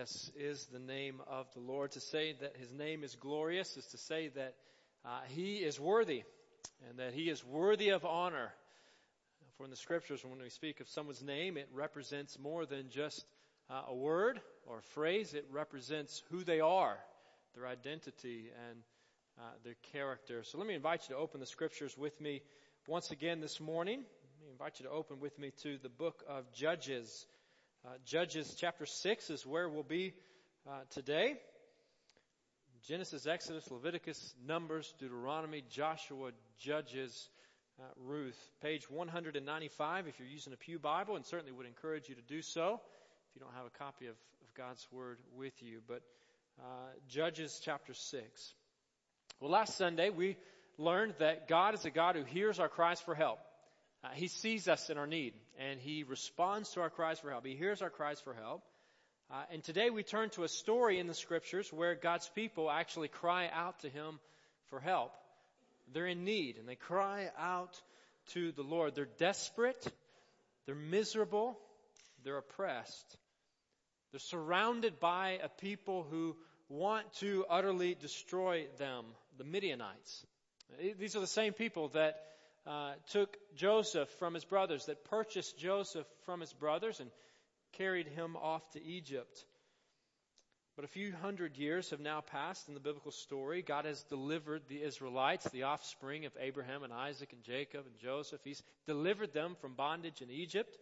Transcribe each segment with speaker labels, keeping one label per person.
Speaker 1: Glorious is the name of the Lord. To say that his name is glorious is to say that uh, he is worthy and that he is worthy of honor. For in the scriptures, when we speak of someone's name, it represents more than just uh, a word or a phrase. It represents who they are, their identity, and uh, their character. So let me invite you to open the scriptures with me once again this morning. Let me invite you to open with me to the book of Judges. Uh, Judges chapter 6 is where we'll be uh, today. Genesis, Exodus, Leviticus, Numbers, Deuteronomy, Joshua, Judges, uh, Ruth. Page 195 if you're using a Pew Bible, and certainly would encourage you to do so if you don't have a copy of, of God's Word with you. But uh, Judges chapter 6. Well, last Sunday we learned that God is a God who hears our cries for help. Uh, he sees us in our need and he responds to our cries for help. He hears our cries for help. Uh, and today we turn to a story in the scriptures where God's people actually cry out to him for help. They're in need and they cry out to the Lord. They're desperate. They're miserable. They're oppressed. They're surrounded by a people who want to utterly destroy them, the Midianites. These are the same people that uh, took Joseph from his brothers, that purchased Joseph from his brothers and carried him off to Egypt. But a few hundred years have now passed in the biblical story. God has delivered the Israelites, the offspring of Abraham and Isaac and Jacob and Joseph. He's delivered them from bondage in Egypt.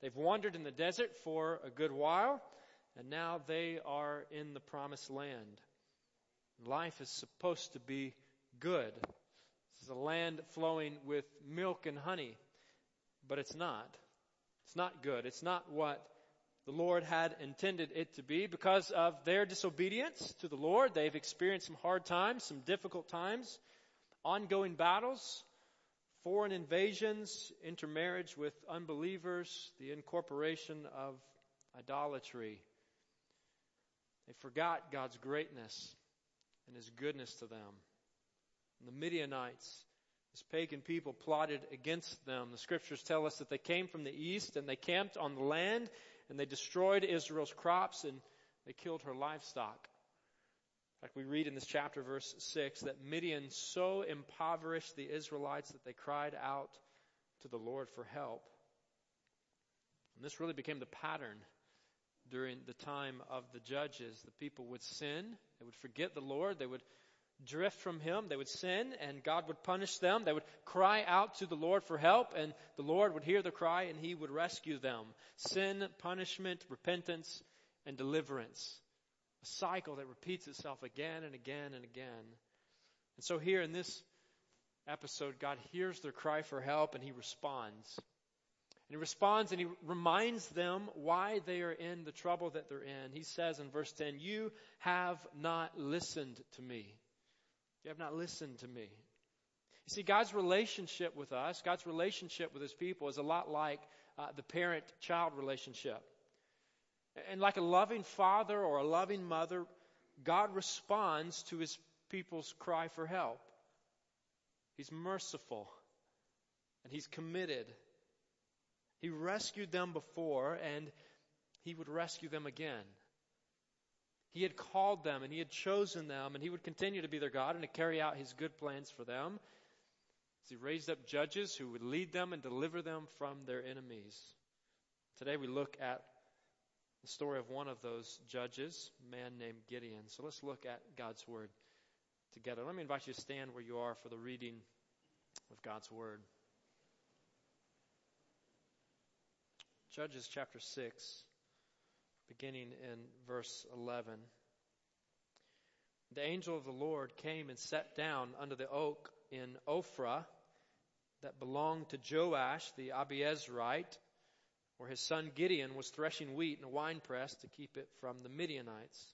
Speaker 1: They've wandered in the desert for a good while, and now they are in the promised land. Life is supposed to be good. Is a land flowing with milk and honey, but it's not. It's not good. It's not what the Lord had intended it to be. Because of their disobedience to the Lord, they've experienced some hard times, some difficult times, ongoing battles, foreign invasions, intermarriage with unbelievers, the incorporation of idolatry. They forgot God's greatness and His goodness to them. And the Midianites, this pagan people, plotted against them. The scriptures tell us that they came from the east and they camped on the land and they destroyed Israel's crops and they killed her livestock. In fact, we read in this chapter, verse 6, that Midian so impoverished the Israelites that they cried out to the Lord for help. And this really became the pattern during the time of the judges. The people would sin, they would forget the Lord, they would drift from Him. They would sin and God would punish them. They would cry out to the Lord for help and the Lord would hear the cry and He would rescue them. Sin, punishment, repentance, and deliverance. A cycle that repeats itself again and again and again. And so here in this episode, God hears their cry for help and He responds. And he responds and he reminds them why they are in the trouble that they're in. He says in verse 10, You have not listened to me. You have not listened to me. You see, God's relationship with us, God's relationship with His people is a lot like uh, the parent child relationship. And like a loving father or a loving mother, God responds to His people's cry for help. He's merciful and He's committed. He rescued them before and He would rescue them again. He had called them and he had chosen them and he would continue to be their God and to carry out his good plans for them. As he raised up judges who would lead them and deliver them from their enemies. Today we look at the story of one of those judges, a man named Gideon. So let's look at God's word together. Let me invite you to stand where you are for the reading of God's word. Judges chapter 6 beginning in verse 11. The angel of the Lord came and sat down under the oak in Ophrah that belonged to Joash the Abiezrite, where his son Gideon was threshing wheat in a winepress to keep it from the Midianites.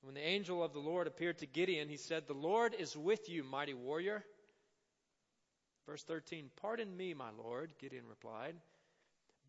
Speaker 1: When the angel of the Lord appeared to Gideon, he said, The Lord is with you, mighty warrior. Verse 13, Pardon me, my Lord, Gideon replied.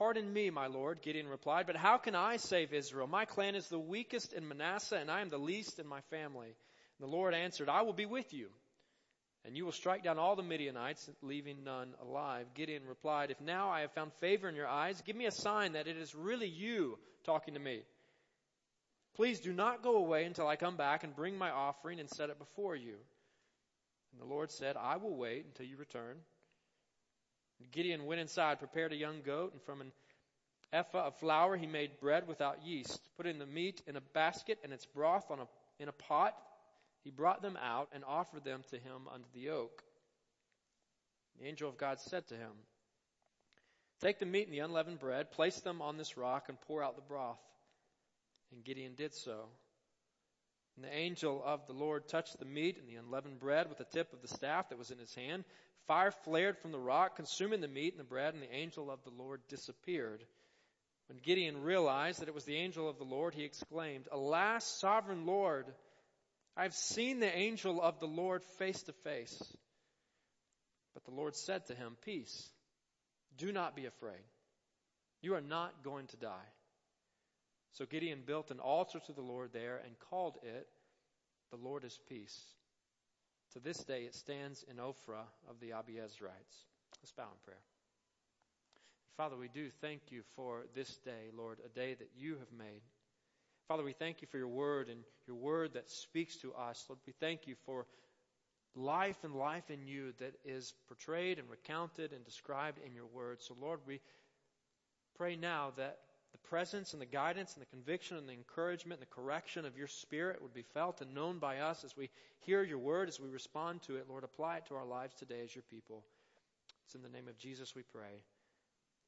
Speaker 1: Pardon me, my Lord, Gideon replied, but how can I save Israel? My clan is the weakest in Manasseh, and I am the least in my family. And the Lord answered, I will be with you, and you will strike down all the Midianites, leaving none alive. Gideon replied, If now I have found favor in your eyes, give me a sign that it is really you talking to me. Please do not go away until I come back and bring my offering and set it before you. And the Lord said, I will wait until you return. Gideon went inside, prepared a young goat, and from an ephah of flour he made bread without yeast. Put in the meat in a basket and its broth on a, in a pot. He brought them out and offered them to him under the oak. The angel of God said to him, Take the meat and the unleavened bread, place them on this rock, and pour out the broth. And Gideon did so. And the angel of the Lord touched the meat and the unleavened bread with the tip of the staff that was in his hand. Fire flared from the rock, consuming the meat and the bread, and the angel of the Lord disappeared. When Gideon realized that it was the angel of the Lord, he exclaimed, Alas, sovereign Lord, I have seen the angel of the Lord face to face. But the Lord said to him, Peace, do not be afraid. You are not going to die. So Gideon built an altar to the Lord there and called it, The Lord is Peace. To this day, it stands in Ophrah of the Abiezrites. Let's bow in prayer. Father, we do thank you for this day, Lord, a day that you have made. Father, we thank you for your word and your word that speaks to us. Lord, we thank you for life and life in you that is portrayed and recounted and described in your word. So, Lord, we pray now that presence and the guidance and the conviction and the encouragement and the correction of your Spirit would be felt and known by us as we hear your word, as we respond to it. Lord, apply it to our lives today as your people. It's in the name of Jesus we pray.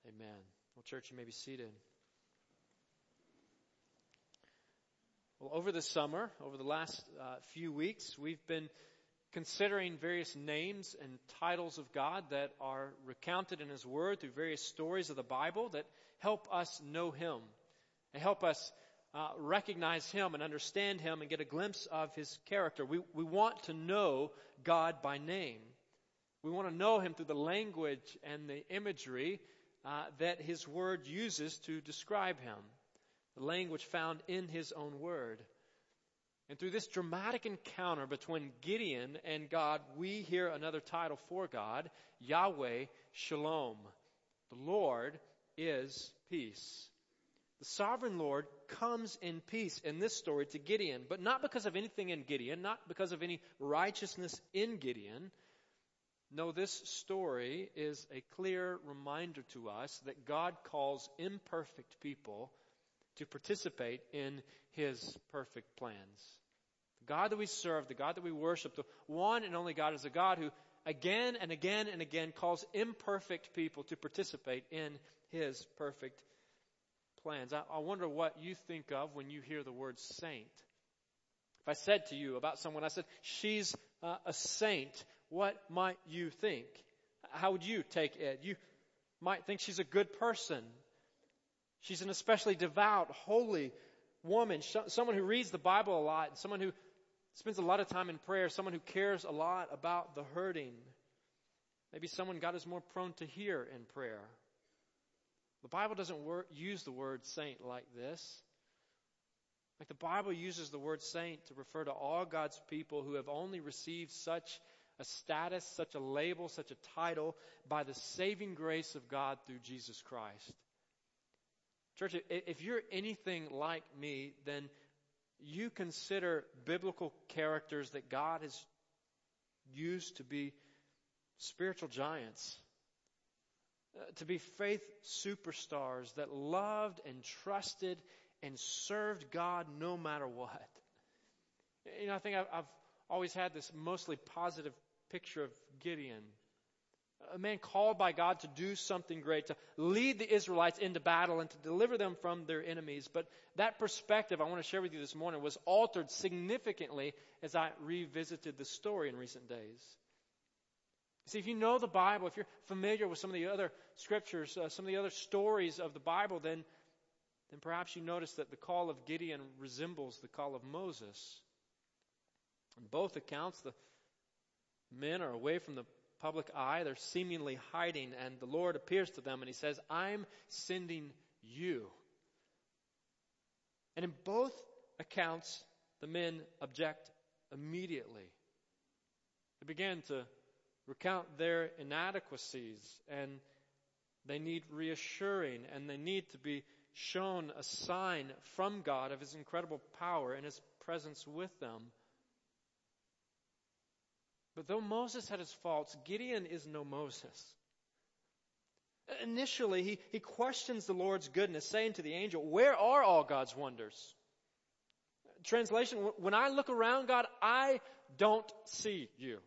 Speaker 1: Amen. Well, church, you may be seated. Well, over the summer, over the last uh, few weeks, we've been considering various names and titles of God that are recounted in His Word through various stories of the Bible that help us know Him and help us uh, recognize Him and understand Him and get a glimpse of His character. We, we want to know God by name. We want to know Him through the language and the imagery uh, that His Word uses to describe Him, the language found in His own Word. And through this dramatic encounter between Gideon and God, we hear another title for God Yahweh Shalom. The Lord is peace. The sovereign Lord comes in peace in this story to Gideon, but not because of anything in Gideon, not because of any righteousness in Gideon. No, this story is a clear reminder to us that God calls imperfect people to participate in his perfect plans. God that we serve, the God that we worship, the one and only God is a God who again and again and again calls imperfect people to participate in his perfect plans. I, I wonder what you think of when you hear the word saint. If I said to you about someone, I said, she's uh, a saint, what might you think? How would you take it? You might think she's a good person. She's an especially devout, holy woman, someone who reads the Bible a lot, and someone who spends a lot of time in prayer, someone who cares a lot about the hurting. Maybe someone God is more prone to hear in prayer. The Bible doesn't wor- use the word saint like this. Like the Bible uses the word saint to refer to all God's people who have only received such a status, such a label, such a title by the saving grace of God through Jesus Christ. Church, if you're anything like me, then you consider biblical characters that God has used to be spiritual giants, uh, to be faith superstars that loved and trusted and served God no matter what. You know, I think I've, I've always had this mostly positive picture of Gideon a man called by God to do something great, to lead the Israelites into battle and to deliver them from their enemies. But that perspective I want to share with you this morning was altered significantly as I revisited the story in recent days. See, if you know the Bible, if you're familiar with some of the other scriptures, uh, some of the other stories of the Bible, then then perhaps you notice that the call of Gideon resembles the call of Moses. In both accounts, the men are away from the public eye. They're seemingly hiding, and the Lord appears to them and he says, I'm sending you. And in both accounts, the men object immediately. They begin to recount their inadequacies and they need reassuring and they need to be shown a sign from God of His incredible power and His presence with them. But though Moses had his faults, Gideon is no Moses. Initially, he, he questions the Lord's goodness, saying to the angel, Where are all God's wonders? Translation, when I look around, God, I don't see you.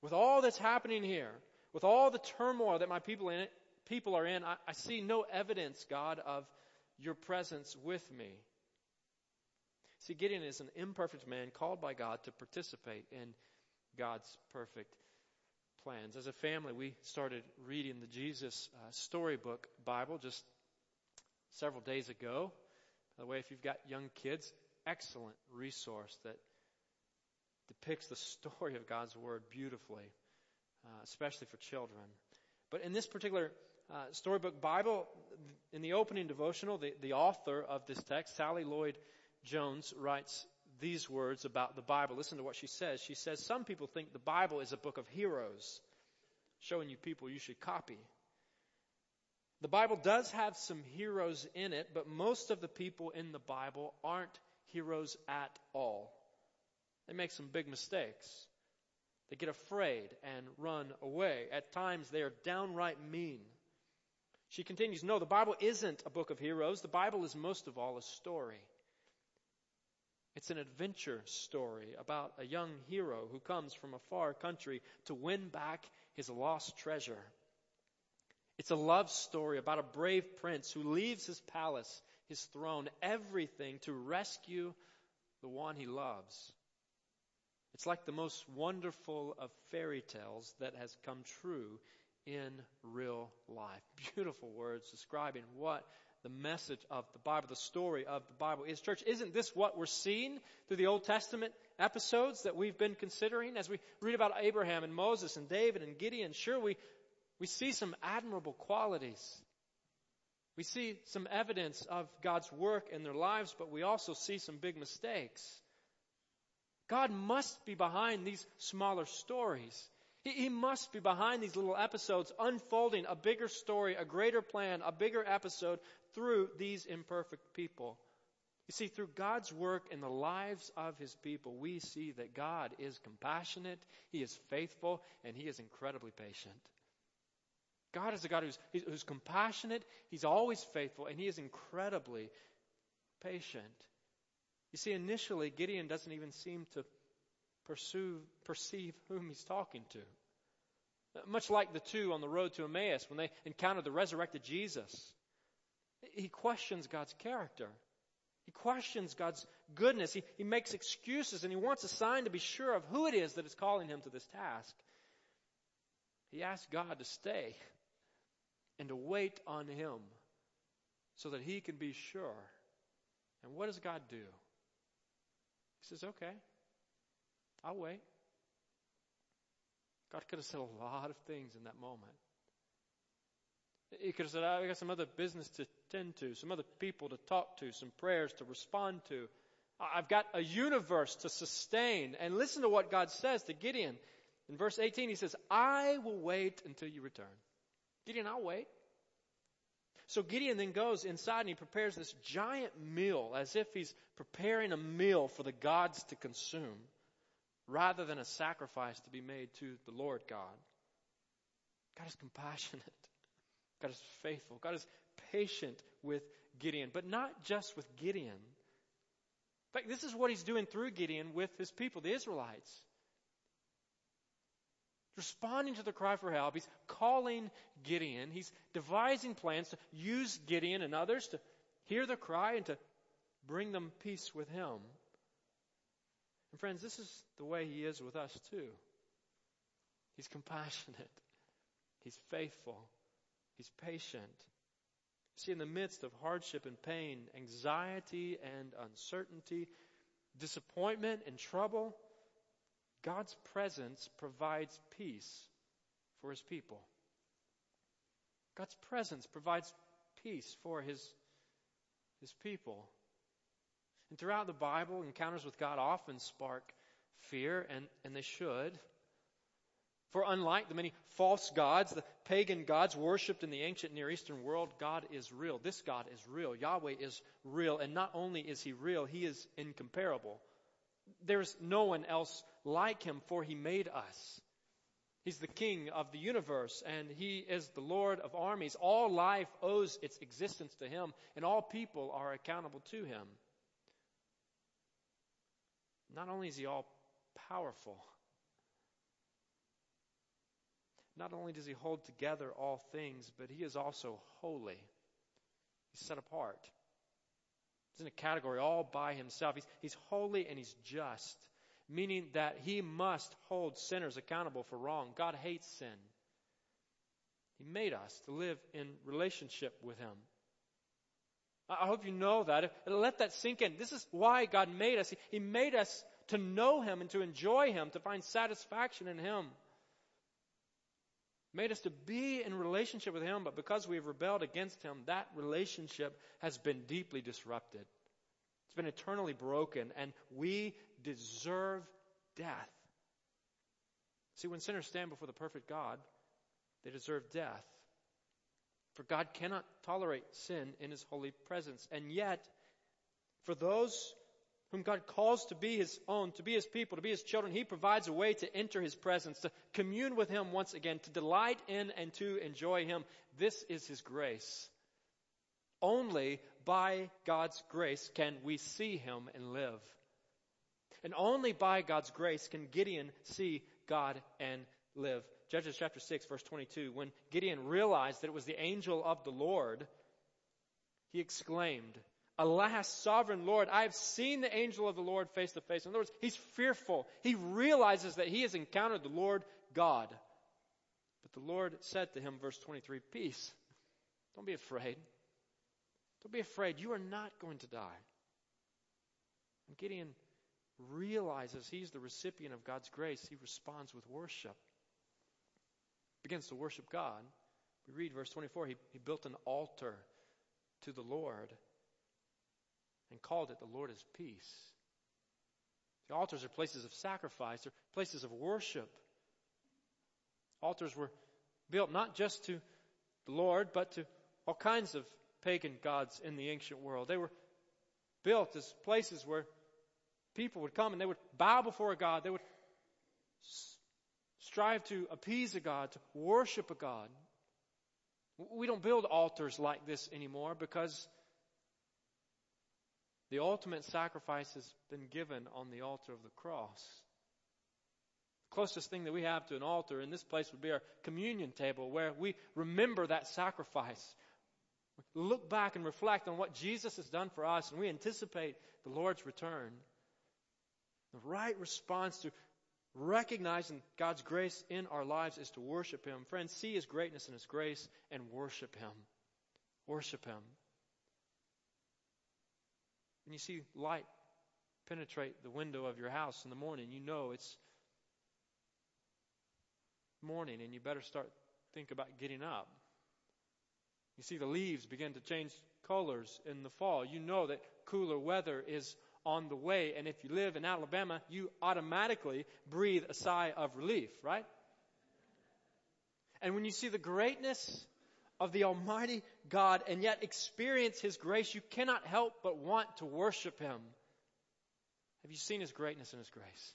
Speaker 1: With all that's happening here, with all the turmoil that my people, in it, people are in, I, I see no evidence, God, of your presence with me. See, Gideon is an imperfect man called by God to participate in God's perfect plans. As a family, we started reading the Jesus uh, Storybook Bible just several days ago. By the way, if you've got young kids, excellent resource that depicts the story of God's Word beautifully, uh, especially for children. But in this particular uh, storybook Bible, in the opening devotional, the, the author of this text, Sally Lloyd Jones, writes these words about the Bible. Listen to what she says. She says, Some people think the Bible is a book of heroes, showing you people you should copy. The Bible does have some heroes in it, but most of the people in the Bible aren't heroes at all. They make some big mistakes. They get afraid and run away. At times, they are downright mean. She continues, No, the Bible isn't a book of heroes. The Bible is most of all a story. It's an adventure story about a young hero who comes from a far country to win back his lost treasure. It's a love story about a brave prince who leaves his palace, his throne, everything to rescue the one he loves. It's like the most wonderful of fairy tales that has come true in real life. Beautiful words describing what the message of the Bible, the story of the Bible is. Church, isn't this what we're seeing through the Old Testament episodes that we've been considering as we read about Abraham and Moses and David and Gideon? Sure, we, we see some admirable qualities. We see some evidence of God's work in their lives, but we also see some big mistakes. God must be behind these smaller stories. He, must be behind these little episodes, unfolding a bigger story, a greater plan, a bigger episode through these imperfect people. You see, through God's work in the lives of His people, we see that God is compassionate, He is faithful, and He is incredibly patient. God is a God who's, who's compassionate, He's always faithful, and He is incredibly patient. You see, initially, Gideon doesn't even seem to pursue, perceive whom he's talking to. Much like the two on the road to Emmaus when they encountered the resurrected Jesus. He questions God's character. He questions God's goodness. He, he makes excuses and he wants a sign to be sure of who it is that is calling him to this task. He asks God to stay and to wait on him so that he can be sure. And what does God do? He says, okay, I'll wait. God could have said a lot of things in that moment. He could have said, I got some other business to to, some other people to talk to, some prayers to respond to. I've got a universe to sustain. And listen to what God says to Gideon. In verse 18, he says, I will wait until you return. Gideon, I'll wait. So Gideon then goes inside and he prepares this giant meal as if he's preparing a meal for the gods to consume rather than a sacrifice to be made to the Lord God. God is compassionate. God is faithful. God is patient with Gideon, but not just with Gideon. In fact, this is what he's doing through Gideon with his people, the Israelites. Responding to the cry for help, he's calling Gideon. He's devising plans to use Gideon and others to hear the cry and to bring them peace with him. And friends, this is the way he is with us too. He's compassionate. He's faithful. He's patient. See, in the midst of hardship and pain, anxiety and uncertainty, disappointment and trouble, God's presence provides peace for his people. God's presence provides peace for his, his people. And throughout the Bible, encounters with God often spark fear, and, and they should. For unlike the many false gods, the pagan gods worshipped in the ancient Near Eastern world, God is real. This God is real. Yahweh is real. And not only is He real, He is incomparable. There's no one else like Him, for He made us. He's the King of the universe, and He is the Lord of armies. All life owes its existence to Him, and all people are accountable to Him. Not only is He all powerful, not only does He hold together all things, but He is also holy. He's set apart. He's in a category all by Himself. He's, he's holy and He's just meaning that he must hold sinners accountable for wrong. God hates sin. He made us to live in relationship with him. I hope you know that. Let that sink in. This is why God made us. He made us to know him and to enjoy him, to find satisfaction in him. Made us to be in relationship with him, but because we have rebelled against him, that relationship has been deeply disrupted. It's been eternally broken, and we deserve death. See, when sinners stand before the perfect God, they deserve death. For God cannot tolerate sin in His holy presence. And yet, for those whom God calls to be His own, to be His people, to be His children, He provides a way to enter His presence, to commune with Him once again, to delight in and to enjoy Him. This is His grace. Only by God's grace can we see Him and live. And only by God's grace can Gideon see God and live. Judges chapter 6, verse 22. When Gideon realized that it was the angel of the Lord, he exclaimed, Alas, sovereign Lord, I have seen the angel of the Lord face to face. In other words, he's fearful. He realizes that he has encountered the Lord God. But the Lord said to him, verse 23, Peace. Don't be afraid. Don't be afraid. You are not going to die. And Gideon realizes he's the recipient of God's grace, he responds with worship. Begins to worship God. We read verse 24 he, he built an altar to the Lord and called it the Lord is peace. The altars are places of sacrifice, they're places of worship. Altars were built not just to the Lord, but to all kinds of pagan gods in the ancient world. They were built as places where people would come and they would bow before a God. They would strive to appease a God, to worship a God. We don't build altars like this anymore because the ultimate sacrifice has been given on the altar of the cross. The closest thing that we have to an altar in this place would be our communion table where we remember that sacrifice. Look back and reflect on what Jesus has done for us and we anticipate the Lord's return. The right response to recognizing God's grace in our lives is to worship Him. Friends, see His greatness and His grace and worship Him. Worship Him. When you see light penetrate the window of your house in the morning, you know it's morning and you better start think about getting up. You see the leaves begin to change colors in the fall. You know that cooler weather is on the way. And if you live in Alabama, you automatically breathe a sigh of relief, right? And when you see the greatness of the Almighty God and yet experience His grace, you cannot help but want to worship Him. Have you seen His greatness and His grace?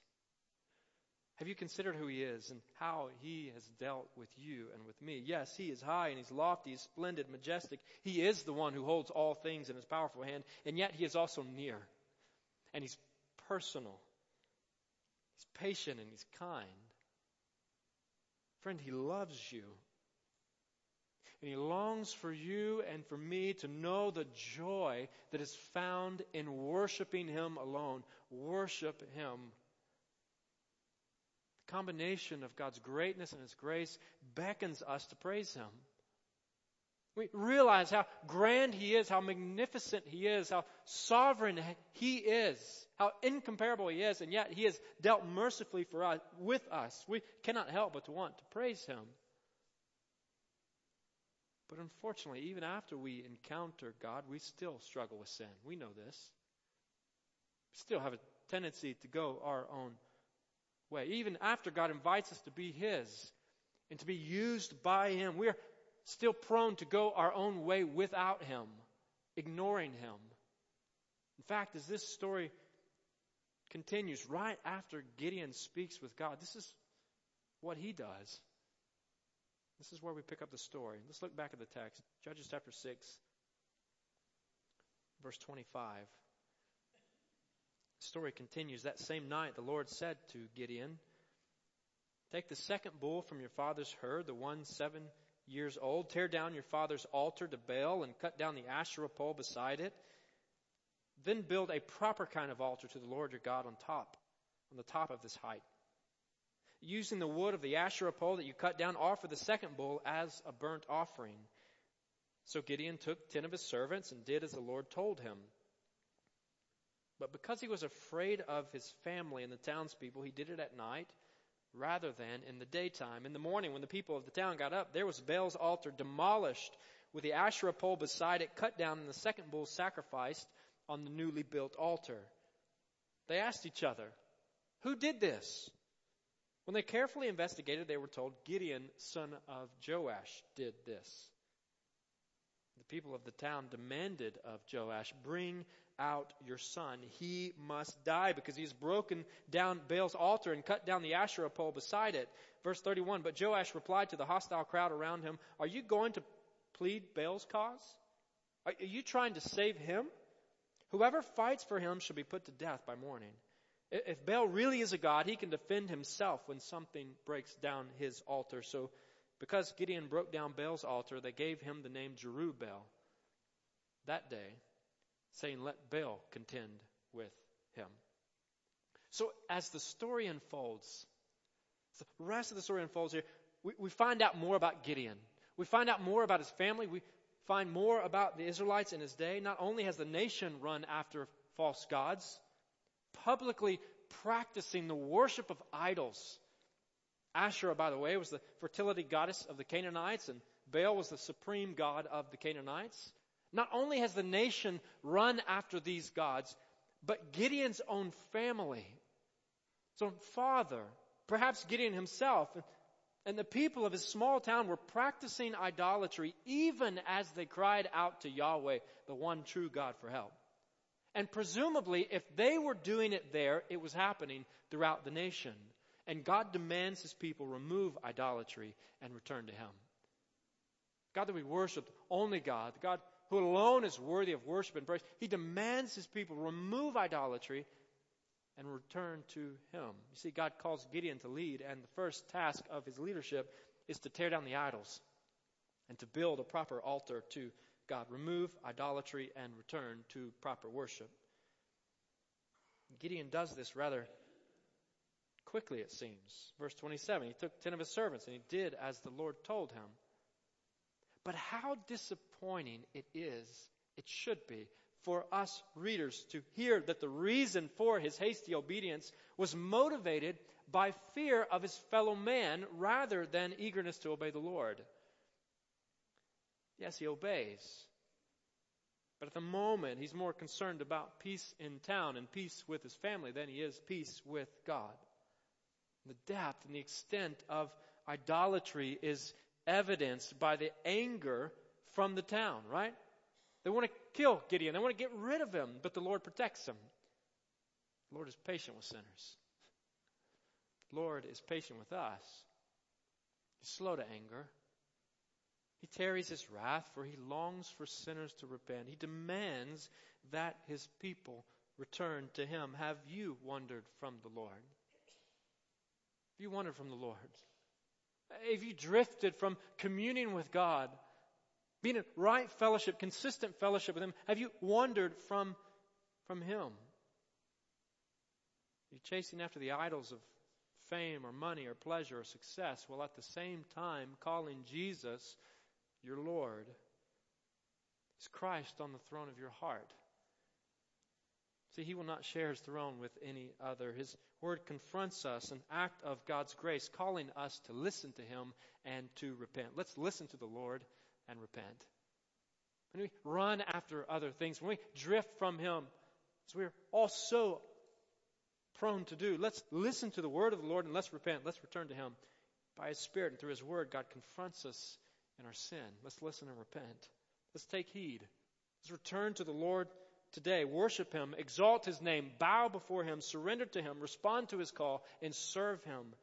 Speaker 1: Have you considered who He is and how He has dealt with you and with me? Yes, He is high and He's lofty, He's splendid, majestic. He is the one who holds all things in His powerful hand, and yet He is also near and He's personal. He's patient and He's kind. Friend, He loves you. And He longs for you and for me to know the joy that is found in worshiping Him alone. Worship Him. The combination of God's greatness and His grace beckons us to praise Him. We realize how grand He is, how magnificent He is, how sovereign He is, how incomparable He is, and yet He has dealt mercifully for us, with us. We cannot help but to want to praise Him. But unfortunately, even after we encounter God, we still struggle with sin. We know this. We still have a tendency to go our own way. Even after God invites us to be His and to be used by Him, we are still prone to go our own way without Him, ignoring Him. In fact, as this story continues, right after Gideon speaks with God, this is what he does. This is where we pick up the story. Let's look back at the text. Judges chapter 6, verse 25. The story continues. That same night, the Lord said to Gideon, Take the second bull from your father's herd, the one seven years old. Tear down your father's altar to Baal and cut down the Asherah pole beside it. Then build a proper kind of altar to the Lord your God on top, on the top of this height. Using the wood of the Asherah pole that you cut down, offer the second bull as a burnt offering. So Gideon took ten of his servants and did as the Lord told him. But because he was afraid of his family and the townspeople, he did it at night rather than in the daytime. In the morning, when the people of the town got up, there was Baal's altar demolished with the Asherah pole beside it cut down and the second bull sacrificed on the newly built altar. They asked each other, Who did this? When they carefully investigated, they were told Gideon, son of Joash, did this. The people of the town demanded of Joash, Bring out your son. He must die because he has broken down Baal's altar and cut down the Asherah pole beside it. Verse 31 But Joash replied to the hostile crowd around him, Are you going to plead Baal's cause? Are you trying to save him? Whoever fights for him shall be put to death by morning. If Baal really is a god, he can defend himself when something breaks down his altar. So, because Gideon broke down Baal's altar, they gave him the name Jerubbaal that day, saying, Let Baal contend with him. So, as the story unfolds, the rest of the story unfolds here, we, we find out more about Gideon. We find out more about his family. We find more about the Israelites in his day. Not only has the nation run after false gods, publicly practicing the worship of idols. Asherah, by the way, was the fertility goddess of the Canaanites, and Baal was the supreme god of the Canaanites. Not only has the nation run after these gods, but Gideon's own family, his own father, perhaps Gideon himself, and the people of his small town were practicing idolatry even as they cried out to Yahweh, the one true God, for help. And presumably, if they were doing it there, it was happening throughout the nation. And God demands his people remove idolatry and return to him. God that we worship, only God, God who alone is worthy of worship and praise, he demands his people remove idolatry and return to Him. You see, God calls Gideon to lead, and the first task of his leadership is to tear down the idols and to build a proper altar to God. Remove idolatry and return to proper worship. Gideon does this rather quickly, it seems. Verse 27 He took ten of his servants, and he did as the Lord told him. But how disappointing it is, it should be, for us readers to hear that the reason for his hasty obedience was motivated by fear of his fellow man rather than eagerness to obey the Lord. Yes, he obeys. But at the moment, he's more concerned about peace in town and peace with his family than he is peace with God. The depth and the extent of idolatry is evidenced by the anger from the town, right? They want to kill Gideon. They want to get rid of him, but the Lord protects him. The Lord is patient with sinners. The Lord is patient with us. He's slow to anger. He tarries his wrath, for he longs for sinners to repent. He demands that his people return to him. Have you wandered from the Lord? Have you wandered from the Lord? Have you drifted from communing with God? being in right fellowship, consistent fellowship with Him? Have you wandered from, from Him? Are you chasing after the idols of fame or money or pleasure or success while at the same time calling Jesus your Lord? is Christ on the throne of your heart. See, he will not share his throne with any other. His word confronts us, an act of God's grace, calling us to listen to him and to repent. Let's listen to the Lord and repent. When we run after other things, when we drift from him, as we're all so prone to do, let's listen to the word of the Lord and let's repent. Let's return to him. By his Spirit and through his word, God confronts us in our sin. Let's listen and repent. Let's take heed. Let's return to the Lord today. Worship Him, exalt His name, bow before Him, surrender to Him, respond to His call, and serve Him.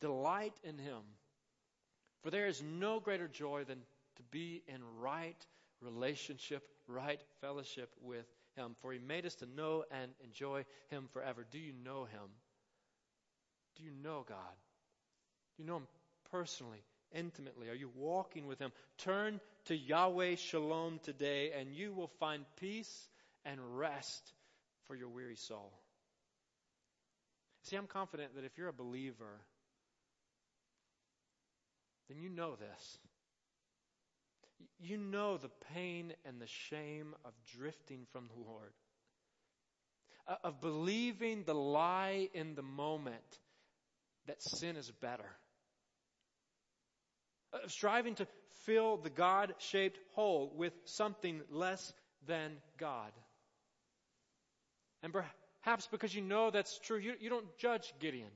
Speaker 1: Delight in Him. For there is no greater joy than to be in right relationship, right fellowship with Him. For He made us to know and enjoy Him forever. Do you know Him? Do you know God? Do you know Him personally? Intimately? Are you walking with Him? Turn to Yahweh Shalom today, and you will find peace and rest for your weary soul. See, I'm confident that if you're a believer, then you know this. You know the pain and the shame of drifting from the Lord, uh, of believing the lie in the moment that sin is better of striving to fill the God shaped hole with something less than God. And perhaps because you know that's true, you, you don't judge Gideon.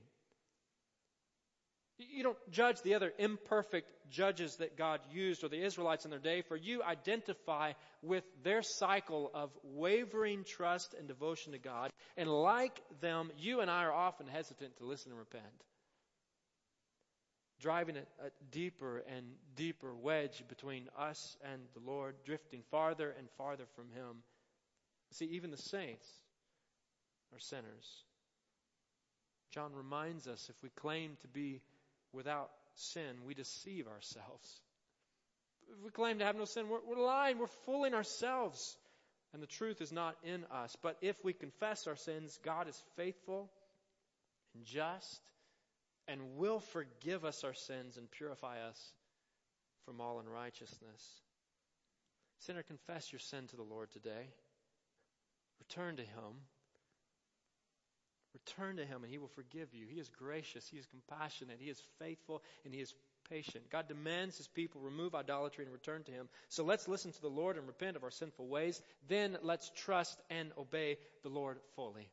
Speaker 1: You don't judge the other imperfect judges that God used or the Israelites in their day, for you identify with their cycle of wavering trust and devotion to God. And like them, you and I are often hesitant to listen and repent driving a, a, deeper and deeper wedge between us and the Lord, drifting farther and farther from Him. See, even the saints are sinners. John reminds us if we claim to be without sin, we deceive ourselves. If we claim to have no sin, we're, we're lying, we're fooling ourselves. And the truth is not in us. But if we confess our sins, God is faithful and just and will forgive us our sins and purify us from all unrighteousness. Sinner, confess your sin to the Lord today. Return to Him. Return to Him and He will forgive you. He is gracious, He is compassionate, He is faithful, and He is patient. God demands His people remove idolatry and return to Him. So let's listen to the Lord and repent of our sinful ways. Then let's trust and obey the Lord fully.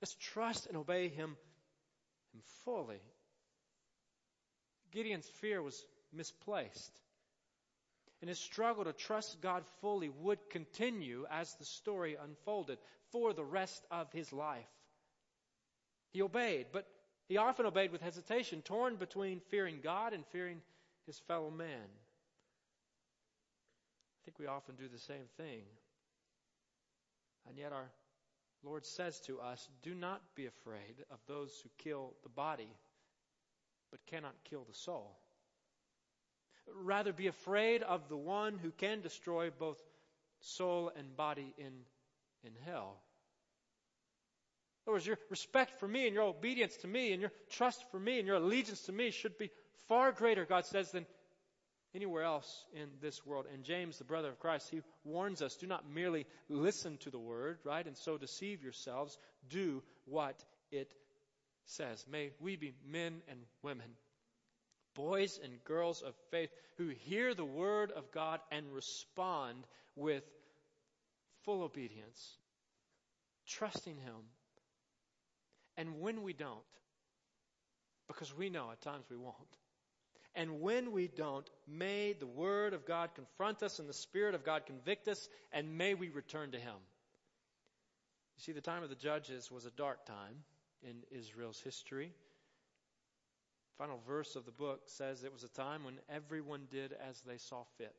Speaker 1: Let's trust and obey Him him fully. Gideon's fear was misplaced. And his struggle to trust God fully would continue as the story unfolded for the rest of his life. He obeyed, but he often obeyed with hesitation, torn between fearing God and fearing his fellow man. I think we often do the same thing. And yet our Lord says to us, Do not be afraid of those who kill the body, but cannot kill the soul. Rather, be afraid of the one who can destroy both soul and body in, in hell. In other words, your respect for me and your obedience to me and your trust for me and your allegiance to me should be far greater, God says, than anywhere else in this world. And James, the brother of Christ, he warns us do not merely listen to the word, right, and so deceive yourselves. Do what it says. May we be men and women, boys and girls of faith who hear the word of God and respond with full obedience, trusting Him. And when we don't, because we know at times we won't, and when we don't, may the Word of God confront us and the Spirit of God convict us, and may we return to Him. You see, the time of the judges was a dark time in Israel's history. Final verse of the book says it was a time when everyone did as they saw fit.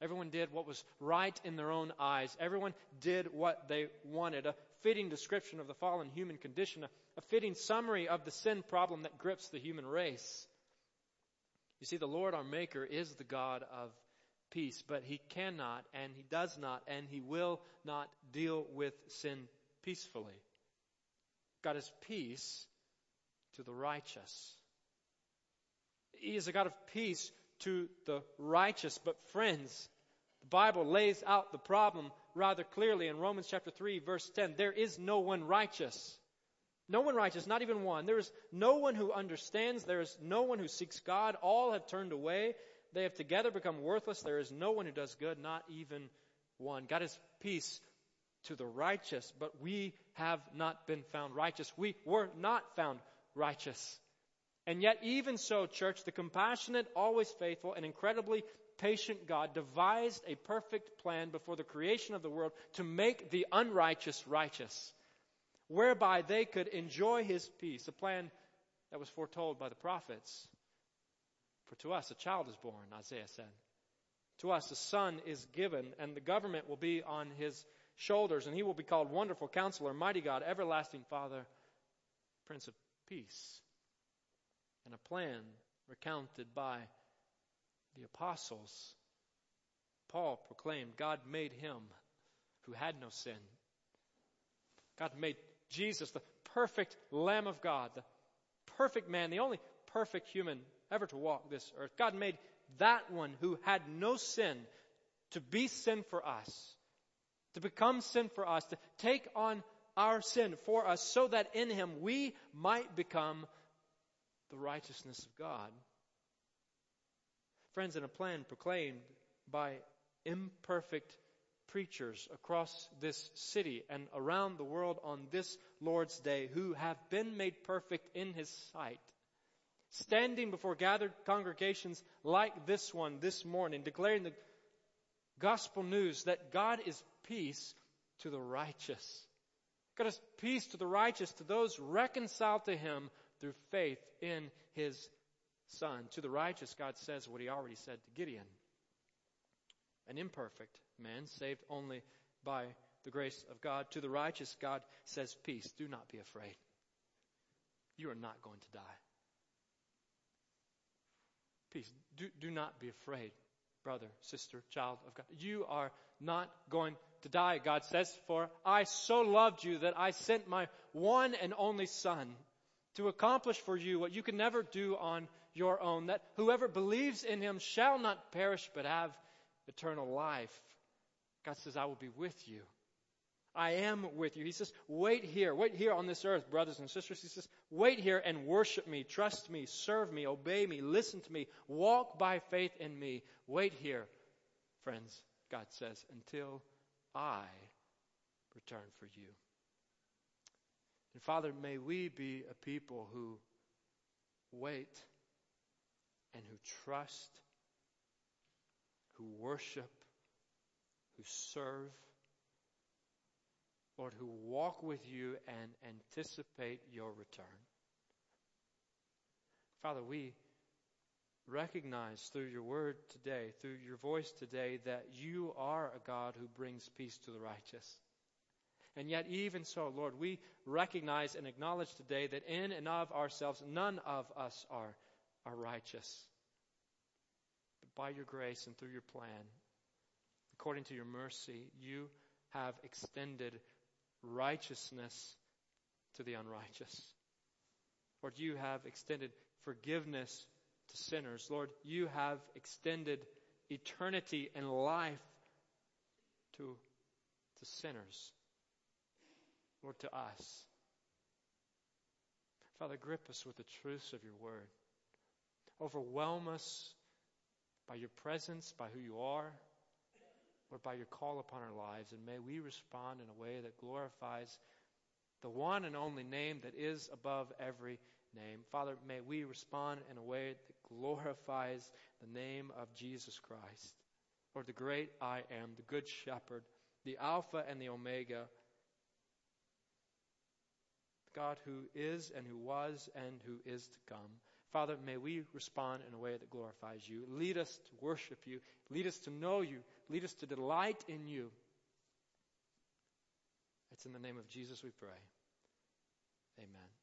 Speaker 1: Everyone did what was right in their own eyes. Everyone did what they wanted. A fitting description of the fallen human condition, a, a fitting summary of the sin problem that grips the human race. You see, the Lord our Maker is the God of peace, but He cannot and He does not and He will not deal with sin peacefully. God is peace to the righteous. He is a God of peace to the righteous. But friends, the Bible lays out the problem rather clearly in Romans chapter 3 verse 10. There is no one righteous. No one righteous, not even one. There is no one who understands. There is no one who seeks God. All have turned away. They have together become worthless. There is no one who does good, not even one. God is peace to the righteous, but we have not been found righteous. We were not found righteous. And yet, even so, church, the compassionate, always faithful, and incredibly patient God devised a perfect plan before the creation of the world to make the unrighteous righteous whereby they could enjoy his peace, a plan that was foretold by the prophets. For to us a child is born, Isaiah said. To us a son is given, and the government will be on his shoulders, and he will be called Wonderful Counselor, Mighty God, Everlasting Father, Prince of Peace. And a plan recounted by the apostles. Paul proclaimed God made him who had no sin. God made Jesus, the perfect Lamb of God, the perfect man, the only perfect human ever to walk this earth. God made that one who had no sin to be sin for us, to become sin for us, to take on our sin for us, so that in him we might become the righteousness of God. Friends, in a plan proclaimed by imperfect preachers across this city and around the world on this Lord's Day who have been made perfect in His sight. Standing before gathered congregations like this one this morning, declaring the gospel news that God is peace to the righteous. God is peace to the righteous, to those reconciled to Him through faith in His Son. To the righteous, God says what He already said to Gideon an imperfect man, saved only by the grace of God. To the righteous, God says, Peace, do not be afraid. You are not going to die. Peace, do, do not be afraid, brother, sister, child of God. You are not going to die, God says, for I so loved you that I sent my one and only Son to accomplish for you what you can never do on your own, that whoever believes in him shall not perish but have eternal life. God says, I will be with you. I am with you. He says, wait here, wait here on this earth, brothers and sisters. He says, wait here and worship me, trust me, serve me, obey me, listen to me, walk by faith in me. Wait here, friends, God says, until I return for you. And Father, may we be a people who wait and who trust who worship, who serve, Lord, who walk with you and anticipate your return. Father, we recognize through your word today, through your voice today, that you are a God who brings peace to the righteous. And yet, even so, Lord, we recognize and acknowledge today that in and of ourselves, none of us are, are righteous But by your grace and through your plan, according to your mercy, you have extended righteousness to the unrighteous. Lord, you have extended forgiveness to sinners. Lord, you have extended eternity and life to, to sinners. Lord, to us. Father, grip us with the truths of your word. Overwhelm us by your presence, by who you are, or by your call upon our lives. And may we respond in a way that glorifies the one and only name that is above every name. Father, may we respond in a way that glorifies the name of Jesus Christ, or the great I am, the good shepherd, the Alpha and the Omega. God who is and who was and who is to come. Father, may we respond in a way that glorifies you. Lead us to worship you. Lead us to know you. Lead us to delight in you. It's in the name of Jesus we pray. Amen.